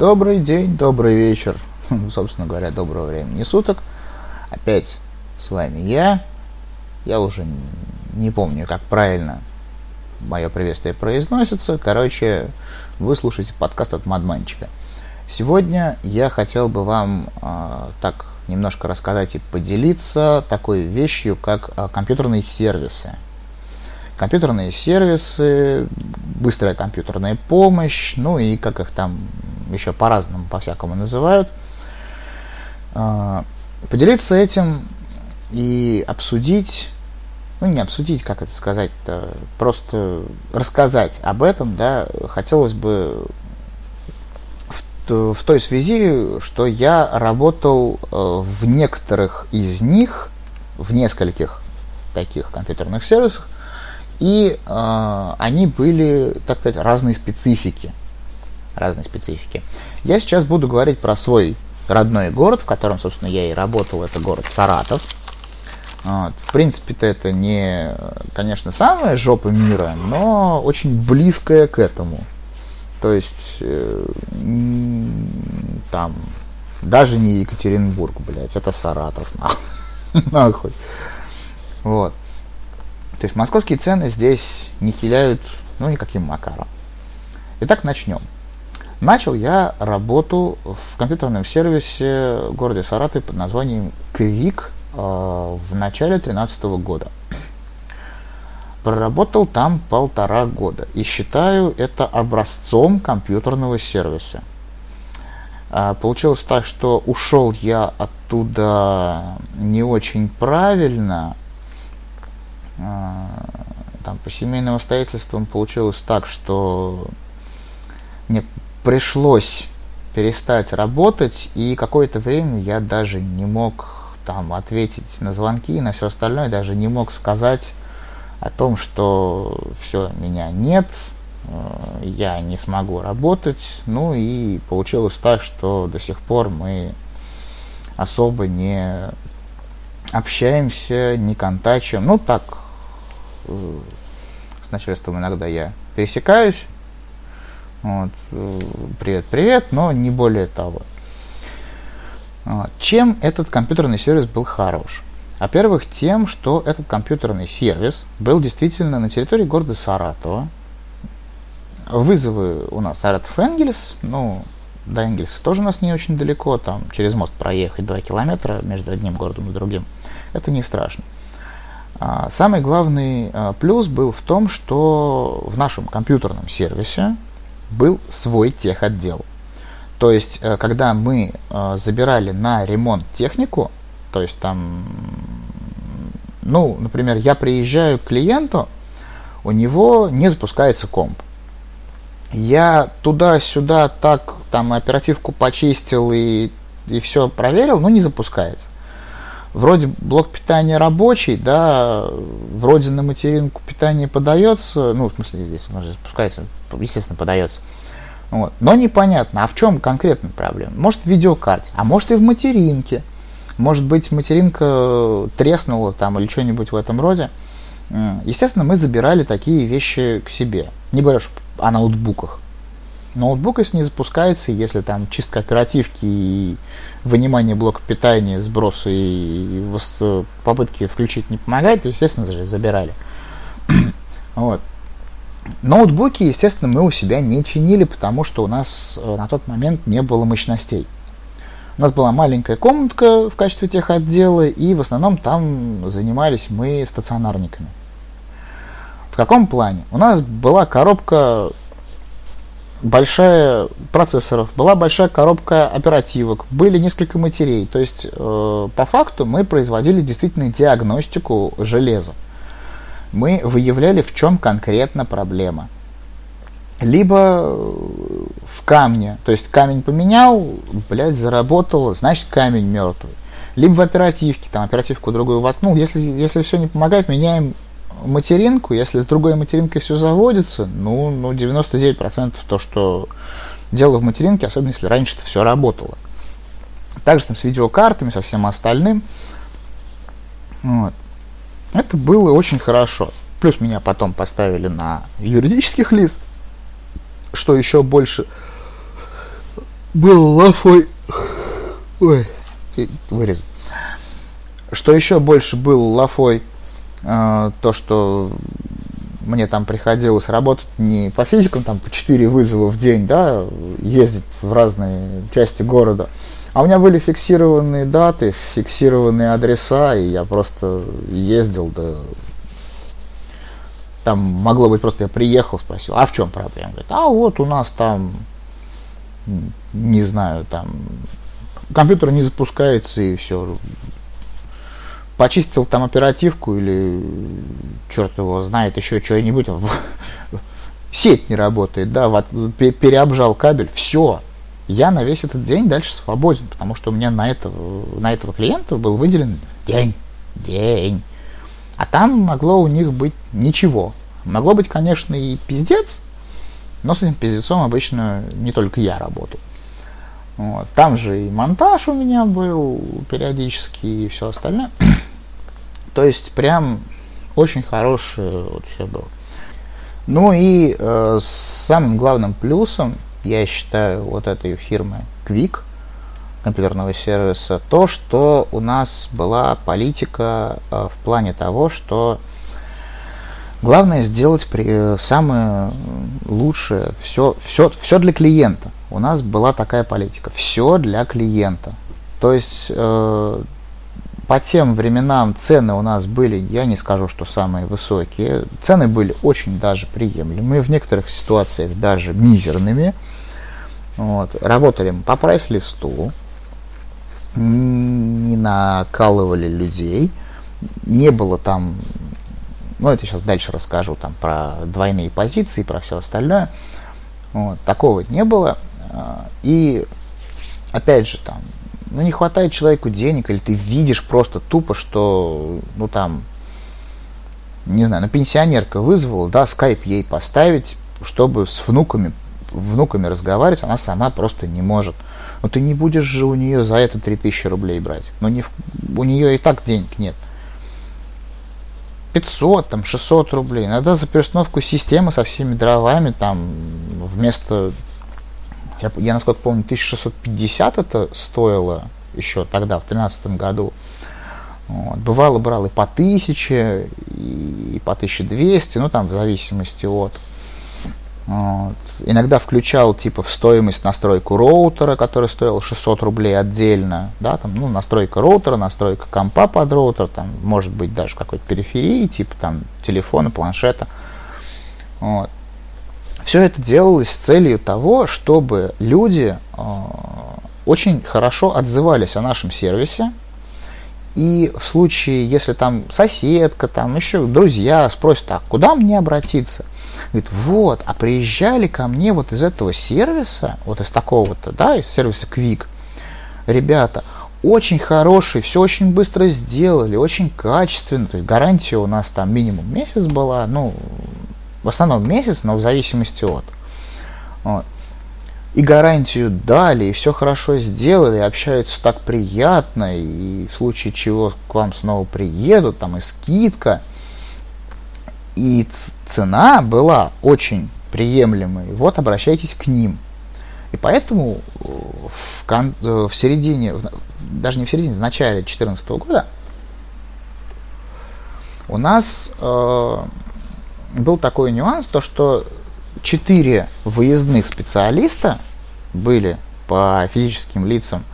Добрый день, добрый вечер, собственно говоря, доброго времени суток. Опять с вами я. Я уже не помню, как правильно мое приветствие произносится. Короче, вы слушаете подкаст от Мадманчика. Сегодня я хотел бы вам э, так немножко рассказать и поделиться такой вещью, как э, компьютерные сервисы. Компьютерные сервисы, быстрая компьютерная помощь, ну и как их там еще по-разному, по-всякому называют. А, поделиться этим и обсудить, ну не обсудить, как это сказать-то, просто рассказать об этом, да, хотелось бы в, в той связи, что я работал э, в некоторых из них, в нескольких таких компьютерных сервисах, и э, они были, так сказать, разной специфики разной специфики. Я сейчас буду говорить про свой родной город, в котором, собственно, я и работал, это город Саратов. Вот. В принципе-то это не, конечно, самая жопа мира, но очень близкая к этому. То есть э, там даже не Екатеринбург, блядь, это Саратов, нахуй. Вот. То есть московские цены здесь не хиляют, ну, никаким макаром. Итак, начнем. Начал я работу в компьютерном сервисе в городе Саратов под названием Квик э, в начале 2013 года. Проработал там полтора года и считаю это образцом компьютерного сервиса. А, получилось так, что ушел я оттуда не очень правильно. А, там по семейным обстоятельствам получилось так, что пришлось перестать работать, и какое-то время я даже не мог там ответить на звонки и на все остальное, даже не мог сказать о том, что все, меня нет, э, я не смогу работать. Ну и получилось так, что до сих пор мы особо не общаемся, не контачим. Ну так, э, с начальством иногда я пересекаюсь, вот. Э, привет, привет, но не более того. Чем этот компьютерный сервис был хорош? Во-первых, тем, что этот компьютерный сервис был действительно на территории города Саратова. Вызовы у нас Саратов-Энгельс, ну, до Энгельса тоже у нас не очень далеко, там через мост проехать 2 километра между одним городом и другим. Это не страшно. А, самый главный а, плюс был в том, что в нашем компьютерном сервисе был свой техотдел. То есть, э, когда мы э, забирали на ремонт технику, то есть там, ну, например, я приезжаю к клиенту, у него не запускается комп. Я туда-сюда так там оперативку почистил и, и все проверил, но не запускается. Вроде блок питания рабочий, да, вроде на материнку питание подается, ну, в смысле, здесь может запускается, естественно, подается. Вот. Но непонятно, а в чем конкретно проблема? Может в видеокарте, а может и в материнке. Может быть материнка треснула там или что-нибудь в этом роде. Естественно, мы забирали такие вещи к себе. Не говоря о ноутбуках. Ноутбук, если не запускается, если там чистка оперативки и вынимание блока питания, сбросы и попытки включить не помогает, то, естественно, забирали. вот. Ноутбуки, естественно, мы у себя не чинили, потому что у нас э, на тот момент не было мощностей. У нас была маленькая комнатка в качестве тех отдела, и в основном там занимались мы стационарниками. В каком плане? У нас была коробка большая процессоров, была большая коробка оперативок, были несколько матерей. То есть, э, по факту мы производили действительно диагностику железа мы выявляли, в чем конкретно проблема. Либо в камне, то есть камень поменял, блядь, заработал, значит камень мертвый. Либо в оперативке, там оперативку другую воткнул, если, если все не помогает, меняем материнку, если с другой материнкой все заводится, ну, ну 99% то, что дело в материнке, особенно если раньше-то все работало. Также там с видеокартами, со всем остальным. Вот. Это было очень хорошо. Плюс меня потом поставили на юридических лиц, что еще больше был лафой... Ой, вырезать. Что еще больше был лафой, э, то, что мне там приходилось работать не по физикам, там по 4 вызова в день, да, ездить в разные части города, а у меня были фиксированные даты, фиксированные адреса, и я просто ездил, да, там могло быть просто я приехал, спросил, а в чем проблема? Говорит, а вот у нас там, не знаю, там компьютер не запускается и все, почистил там оперативку или черт его знает еще что-нибудь, сеть не работает, да, переобжал кабель, все. Я на весь этот день дальше свободен, потому что у меня на этого, на этого клиента был выделен день. День. А там могло у них быть ничего. Могло быть, конечно, и пиздец, но с этим пиздецом обычно не только я работал. Вот. Там же и монтаж у меня был периодически и все остальное. То есть прям очень хорошее вот все было. Ну и э, самым главным плюсом, я считаю, вот этой фирмы Quick, компьютерного сервиса, то, что у нас была политика э, в плане того, что главное сделать при, э, самое лучшее, все, все, все для клиента. У нас была такая политика, все для клиента. То есть э, по тем временам цены у нас были, я не скажу, что самые высокие. Цены были очень даже приемлемые, в некоторых ситуациях даже мизерными. Вот. Работали мы по прайс-листу, не накалывали людей, не было там, ну это сейчас дальше расскажу, там про двойные позиции, про все остальное. Вот. Такого не было. А, и опять же там ну, не хватает человеку денег, или ты видишь просто тупо, что, ну, там, не знаю, ну, пенсионерка вызвала, да, скайп ей поставить, чтобы с внуками, внуками разговаривать, она сама просто не может. Но ты не будешь же у нее за это 3000 рублей брать. Но не у нее и так денег нет. 500, там, 600 рублей. Иногда за перестановку системы со всеми дровами, там, вместо я, я насколько помню, 1650 это стоило еще тогда, в 2013 году. Вот. Бывало, брал и по 1000, и по 1200, ну там в зависимости от. Вот. Иногда включал типа в стоимость настройку роутера, который стоил 600 рублей отдельно, да, там, ну, настройка роутера, настройка компа под роутер, там, может быть, даже какой-то периферии, типа там телефона, планшета. Вот. Все это делалось с целью того, чтобы люди э, очень хорошо отзывались о нашем сервисе. И в случае, если там соседка, там еще друзья спросят, а куда мне обратиться? Говорит, вот, а приезжали ко мне вот из этого сервиса, вот из такого-то, да, из сервиса Quick, ребята, очень хороший, все очень быстро сделали, очень качественно, то есть гарантия у нас там минимум месяц была, ну, в основном месяц, но в зависимости от. Вот. И гарантию дали, и все хорошо сделали, общаются так приятно, и в случае чего к вам снова приедут, там и скидка. И цена была очень приемлемой. Вот обращайтесь к ним. И поэтому э, в, кон- э, в середине, даже не в середине, в начале 2014 года у нас э, был такой нюанс, то что четыре выездных специалиста были по физическим лицам,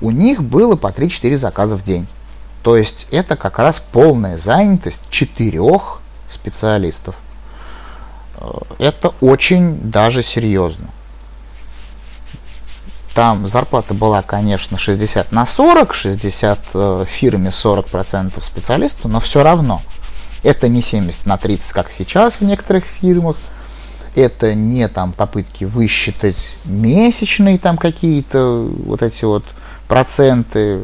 у них было по 3-4 заказа в день. То есть это как раз полная занятость четырех специалистов. Э, это очень даже серьезно. Там зарплата была, конечно, 60 на 40, 60 э, фирме, 40% специалисту, но все равно – это не 70 на 30, как сейчас в некоторых фирмах. Это не там попытки высчитать месячные там какие-то вот эти вот проценты,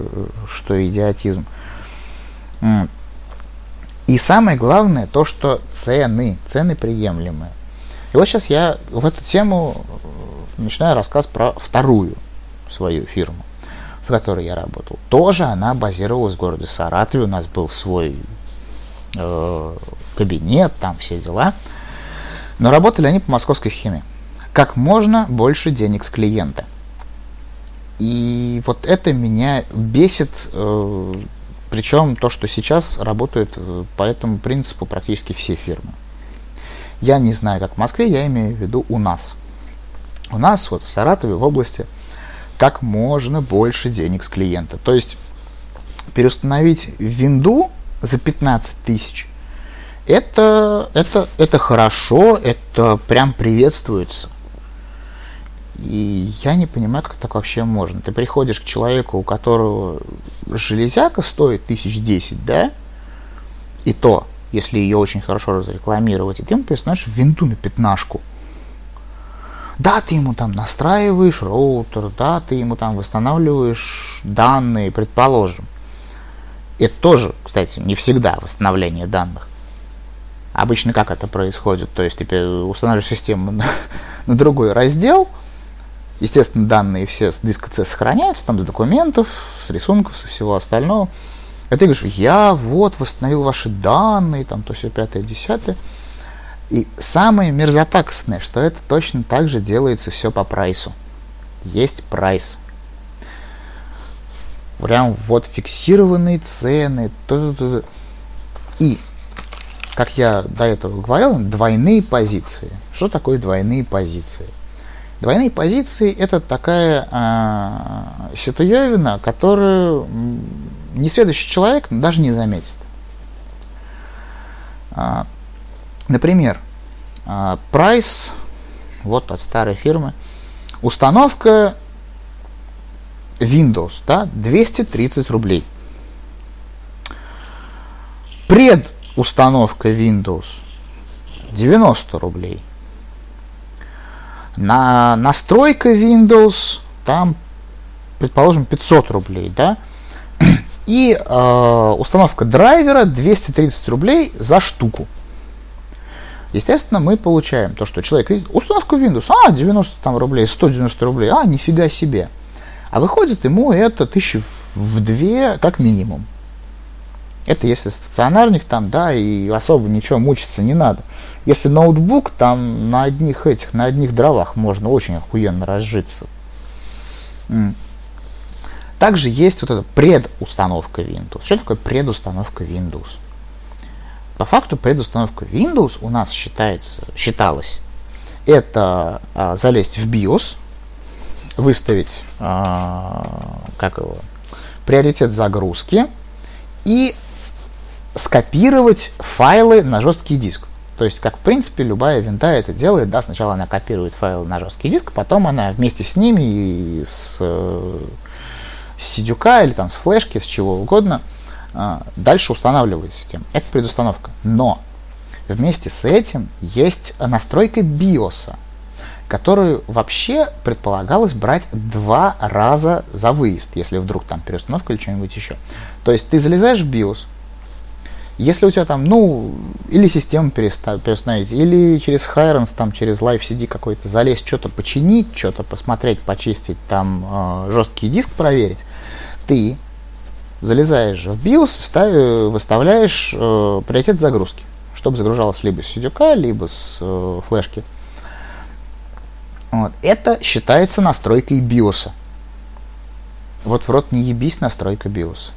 что идиотизм. И самое главное то, что цены, цены приемлемые. И вот сейчас я в эту тему начинаю рассказ про вторую свою фирму, в которой я работал. Тоже она базировалась в городе Саратове, у нас был свой э, кабинет, там все дела. Но работали они по московской схеме. Как можно больше денег с клиента. И вот это меня бесит, э, причем то, что сейчас работают э, по этому принципу практически все фирмы. Я не знаю, как в Москве, я имею в виду у нас. У нас вот в Саратове, в области, как можно больше денег с клиента. То есть переустановить винду за 15 тысяч, это, это, это хорошо, это прям приветствуется. И я не понимаю, как так вообще можно. Ты приходишь к человеку, у которого железяка стоит тысяч десять, да? И то, если ее очень хорошо разрекламировать, и ты ему перестанешь винту на пятнашку. Да, ты ему там настраиваешь роутер, да, ты ему там восстанавливаешь данные, предположим. Это тоже, кстати, не всегда восстановление данных. Обычно как это происходит? То есть ты устанавливаешь систему на, на другой раздел, естественно, данные все с диска C сохраняются, там с документов, с рисунков, со всего остального. И ты говоришь, я вот восстановил ваши данные, там то все пятое, десятое. И самое мерзопакостное, что это точно так же делается все по прайсу. Есть прайс прям вот фиксированные цены. И, как я до этого говорил, двойные позиции. Что такое двойные позиции? Двойные позиции это такая э, ситуевина, которую несведущий человек даже не заметит. А, например, а, прайс, вот от старой фирмы, установка Windows, да, 230 рублей. Предустановка Windows 90 рублей. На настройка Windows там, предположим, 500 рублей, да. И э, установка драйвера 230 рублей за штуку. Естественно, мы получаем то, что человек видит, установку Windows, а, 90 там, рублей, 190 рублей, а, нифига себе. А выходит ему это тысячи в две как минимум. Это если стационарник там, да, и особо ничего мучиться не надо. Если ноутбук, там на одних этих, на одних дровах можно очень охуенно разжиться. Также есть вот эта предустановка Windows. Что такое предустановка Windows? По факту предустановка Windows у нас считается, считалось, это а, залезть в BIOS, выставить а, как его, приоритет загрузки и скопировать файлы на жесткий диск. То есть, как в принципе любая винда это делает, да, сначала она копирует файлы на жесткий диск, потом она вместе с ними и с, с сидюка или там с флешки, с чего угодно, а, дальше устанавливает систему. Это предустановка. Но вместе с этим есть настройка BIOS которую вообще предполагалось брать два раза за выезд, если вдруг там переустановка или что-нибудь еще. То есть ты залезаешь в BIOS, если у тебя там, ну, или систему переустановить, или через Hirons, там, через Live CD какой-то залезть, что-то починить, что-то посмотреть, почистить, там, э, жесткий диск проверить, ты залезаешь в BIOS, ставь, выставляешь э, приоритет загрузки, чтобы загружалось либо с сидюка, либо с э, флешки. Вот. Это считается настройкой биоса. Вот в рот не ебись настройка биоса.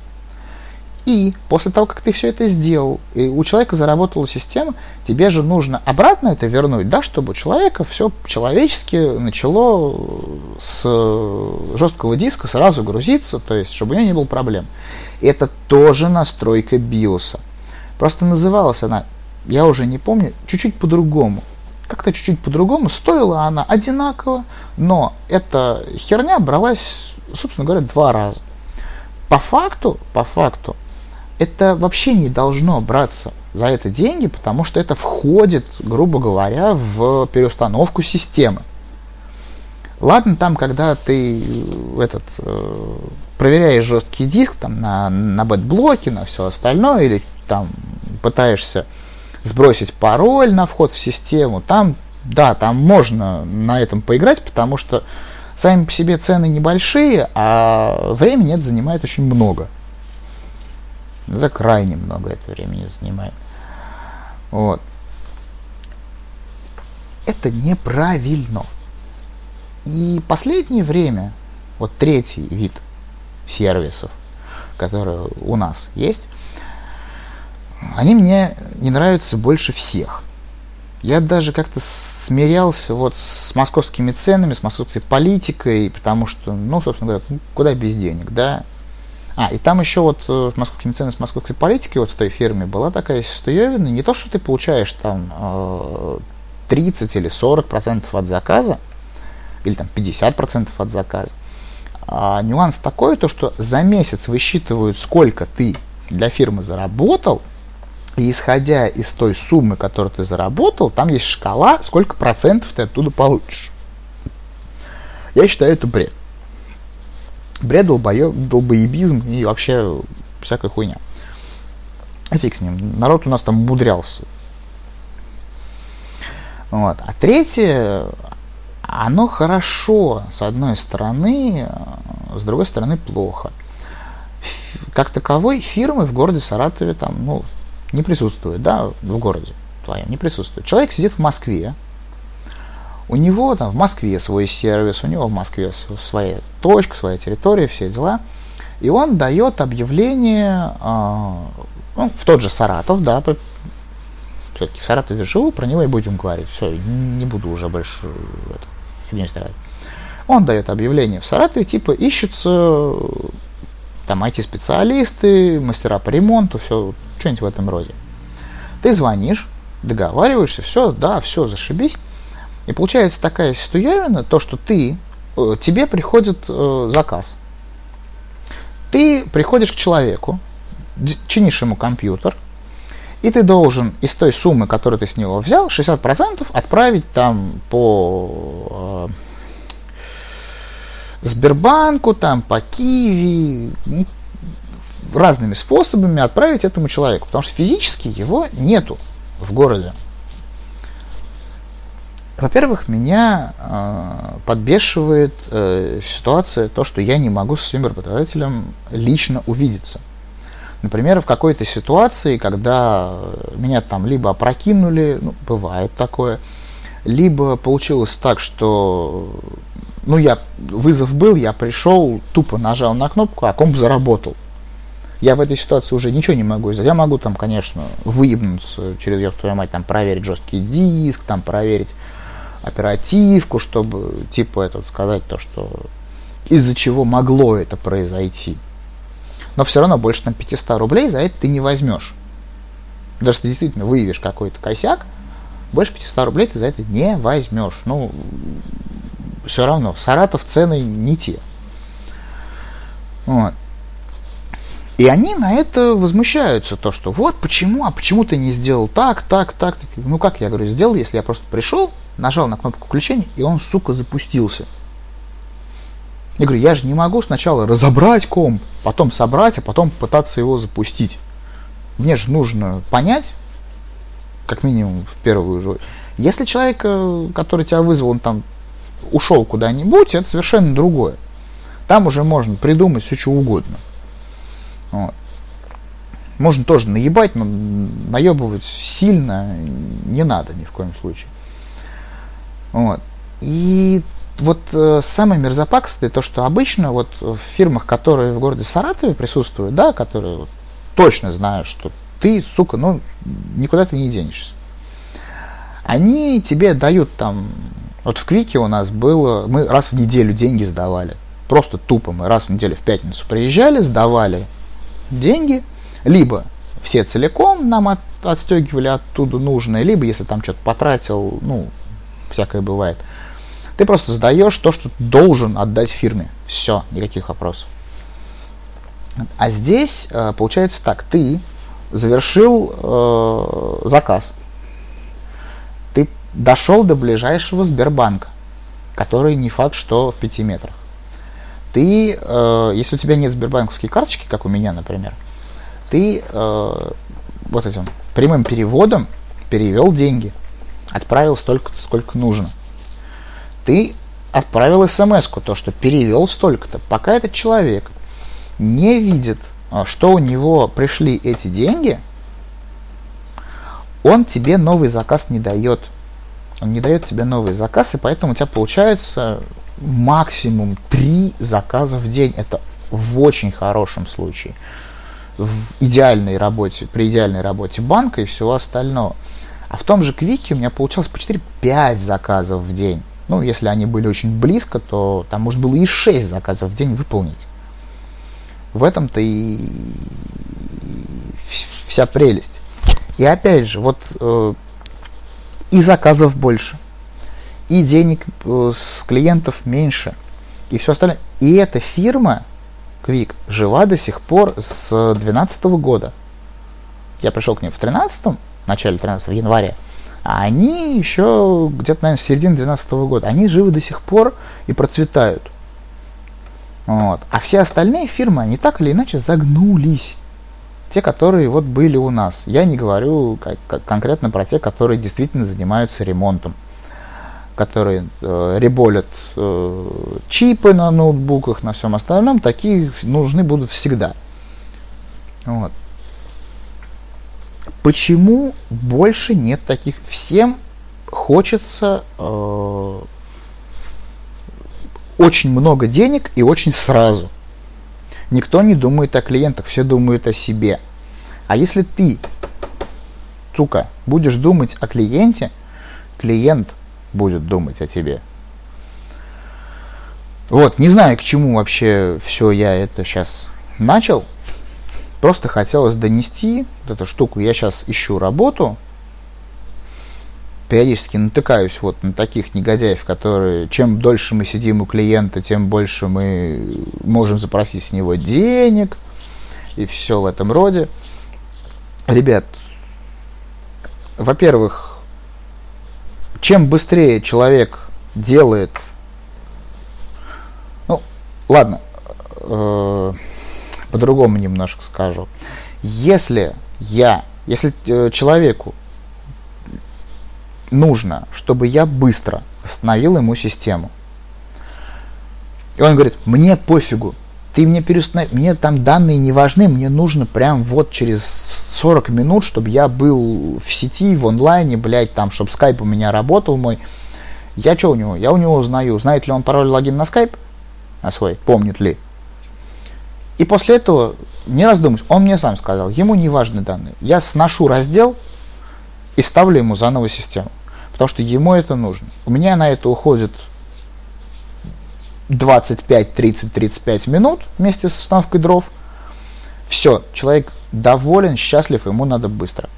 И после того, как ты все это сделал, и у человека заработала система, тебе же нужно обратно это вернуть, да, чтобы у человека все человечески начало с жесткого диска сразу грузиться, то есть, чтобы у него не было проблем. Это тоже настройка биоса. Просто называлась она, я уже не помню, чуть-чуть по-другому как-то чуть-чуть по-другому. Стоила она одинаково, но эта херня бралась, собственно говоря, два раза. По факту, по факту, это вообще не должно браться за это деньги, потому что это входит, грубо говоря, в переустановку системы. Ладно, там, когда ты э, этот, э, проверяешь жесткий диск там, на, на bad-блоки, на все остальное, или там пытаешься сбросить пароль на вход в систему, там, да, там можно на этом поиграть, потому что сами по себе цены небольшие, а времени это занимает очень много. Это крайне много это времени занимает. Вот. Это неправильно. И последнее время, вот третий вид сервисов, которые у нас есть, они мне не нравятся больше всех. Я даже как-то смирялся вот с московскими ценами, с московской политикой, потому что, ну, собственно говоря, куда без денег, да. А, и там еще вот э, с московскими ценами, с московской политикой вот в той фирме была такая ситуевина, не то, что ты получаешь там 30 э, или 40 процентов от заказа, или там 50 процентов от заказа, а нюанс такой, то, что за месяц высчитывают, сколько ты для фирмы заработал, и исходя из той суммы, которую ты заработал, там есть шкала, сколько процентов ты оттуда получишь. Я считаю это бред. Бред, долбоеб, долбоебизм и вообще всякая хуйня. А фиг с ним. Народ у нас там мудрялся. Вот. А третье, оно хорошо, с одной стороны, с другой стороны плохо. Как таковой фирмы в городе Саратове там, ну, не присутствует, да, в городе твоем, не присутствует. Человек сидит в Москве, у него там в Москве свой сервис, у него в Москве своя точка, своя территория, все дела. И он дает объявление э, ну, в тот же Саратов, да, все-таки в Саратове живу, про него и будем говорить. Все, не буду уже больше это, фигню сказать. Он дает объявление в Саратове, типа ищутся там IT-специалисты, мастера по ремонту, все, что-нибудь в этом роде. Ты звонишь, договариваешься, все, да, все, зашибись. И получается такая ситуация, то, что ты, э, тебе приходит э, заказ. Ты приходишь к человеку, чинишь ему компьютер, и ты должен из той суммы, которую ты с него взял, 60% отправить там по э, Сбербанку, там, по Киви, ну, разными способами отправить этому человеку, потому что физически его нету в городе. Во-первых, меня э, подбешивает э, ситуация, то, что я не могу с своим работодателем лично увидеться. Например, в какой-то ситуации, когда меня там либо опрокинули, ну, бывает такое, либо получилось так, что ну, я, вызов был, я пришел, тупо нажал на кнопку, а комп заработал. Я в этой ситуации уже ничего не могу сделать. Я могу там, конечно, выебнуться через ее твою мать, там проверить жесткий диск, там проверить оперативку, чтобы типа этот сказать то, что из-за чего могло это произойти. Но все равно больше там 500 рублей за это ты не возьмешь. Даже ты действительно выявишь какой-то косяк, больше 500 рублей ты за это не возьмешь. Ну, все равно, в Саратов цены не те. Вот. И они на это возмущаются, то что вот почему, а почему ты не сделал так, так, так, так. Ну как я говорю, сделал, если я просто пришел, нажал на кнопку включения, и он, сука, запустился. Я говорю, я же не могу сначала разобрать комп, потом собрать, а потом пытаться его запустить. Мне же нужно понять, как минимум в первую же. Если человек, э, который тебя вызвал, он там ушел куда-нибудь, это совершенно другое. Там уже можно придумать все, что угодно. Вот. Можно тоже наебать, но наебывать сильно не надо ни в коем случае. Вот. И вот э, самое мерзопакостное, то, что обычно вот в фирмах, которые в городе Саратове присутствуют, да, которые вот, точно знают, что ты, сука, ну, никуда ты не денешься. Они тебе дают там вот в Квике у нас было, мы раз в неделю деньги сдавали. Просто тупо мы раз в неделю в пятницу приезжали, сдавали деньги, либо все целиком нам от, отстегивали оттуда нужное, либо если там что-то потратил, ну, всякое бывает. Ты просто сдаешь то, что должен отдать фирме. Все, никаких вопросов. А здесь э, получается так, ты завершил э, заказ, дошел до ближайшего Сбербанка, который не факт, что в 5 метрах. Ты, э, если у тебя нет сбербанковской карточки, как у меня, например, ты э, вот этим прямым переводом перевел деньги, отправил столько, сколько нужно. Ты отправил смс то, что перевел столько-то. Пока этот человек не видит, э, что у него пришли эти деньги, он тебе новый заказ не дает он не дает тебе новый заказ, и поэтому у тебя получается максимум 3 заказа в день. Это в очень хорошем случае. В идеальной работе, при идеальной работе банка и всего остального. А в том же Квике у меня получалось по 4-5 заказов в день. Ну, если они были очень близко, то там можно было и 6 заказов в день выполнить. В этом-то и вся прелесть. И опять же, вот э, и заказов больше, и денег э, с клиентов меньше, и все остальное. И эта фирма, Quick, жива до сих пор с 2012 года. Я пришел к ним в 13 в начале 13 в январе, а они еще где-то, наверное, с середины 2012 года. Они живы до сих пор и процветают. Вот. А все остальные фирмы, они так или иначе загнулись. Те, которые вот были у нас. Я не говорю как, как конкретно про те, которые действительно занимаются ремонтом. Которые э, реболят э, чипы на ноутбуках, на всем остальном. Такие нужны будут всегда. Вот. Почему больше нет таких? Всем хочется э, очень много денег и очень сразу. Никто не думает о клиентах, все думают о себе. А если ты, сука, будешь думать о клиенте, клиент будет думать о тебе. Вот, не знаю, к чему вообще все я это сейчас начал. Просто хотелось донести вот эту штуку. Я сейчас ищу работу, периодически натыкаюсь вот на таких негодяев, которые чем дольше мы сидим у клиента, тем больше мы можем запросить с него денег и все в этом роде. Ребят, во-первых, чем быстрее человек делает, ну, ладно, э, по-другому немножко скажу. Если я, если э, человеку нужно, чтобы я быстро восстановил ему систему. И он говорит, мне пофигу, ты мне переустанови, мне там данные не важны, мне нужно прям вот через 40 минут, чтобы я был в сети, в онлайне, блядь, там, чтобы скайп у меня работал мой. Я что у него? Я у него узнаю, знает ли он пароль логин на скайп, на свой, помнит ли. И после этого, не раздумываясь, он мне сам сказал, ему не важны данные. Я сношу раздел и ставлю ему заново систему потому что ему это нужно. У меня на это уходит 25, 30, 35 минут вместе с установкой дров. Все, человек доволен, счастлив, ему надо быстро.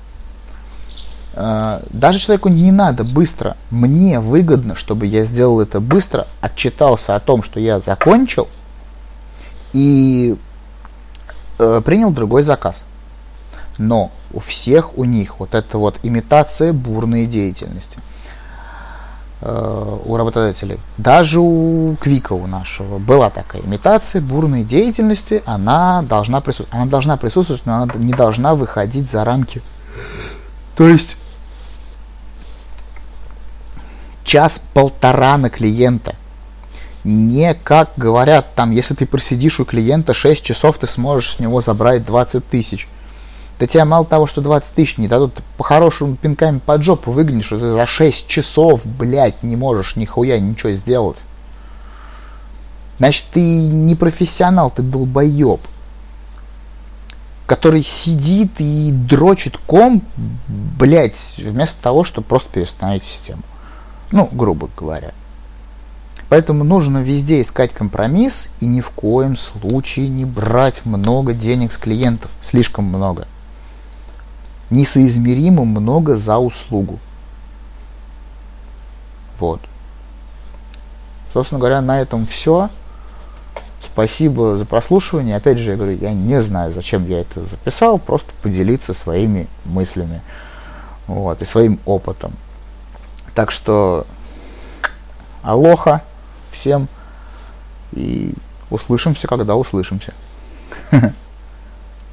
Э, даже человеку не надо быстро. Мне выгодно, чтобы я сделал это быстро, отчитался о том, что я закончил, и э, принял другой заказ. Но у всех у них вот эта вот имитация бурной деятельности у работодателей. Даже у Квика у нашего была такая имитация бурной деятельности, она должна присутствовать. Она должна присутствовать, но она не должна выходить за рамки. То есть час-полтора на клиента. Не как говорят там, если ты просидишь у клиента 6 часов, ты сможешь с него забрать 20 тысяч. Да тебя мало того, что 20 тысяч не дадут, по-хорошему пинками под жопу выгонишь, что ты за 6 часов, блядь, не можешь нихуя ничего сделать. Значит, ты не профессионал, ты долбоеб. Который сидит и дрочит ком, блядь, вместо того, чтобы просто перестановить систему. Ну, грубо говоря. Поэтому нужно везде искать компромисс и ни в коем случае не брать много денег с клиентов. Слишком много несоизмеримо много за услугу. Вот. Собственно говоря, на этом все. Спасибо за прослушивание. Опять же, я говорю, я не знаю, зачем я это записал, просто поделиться своими мыслями вот, и своим опытом. Так что алоха всем и услышимся, когда услышимся.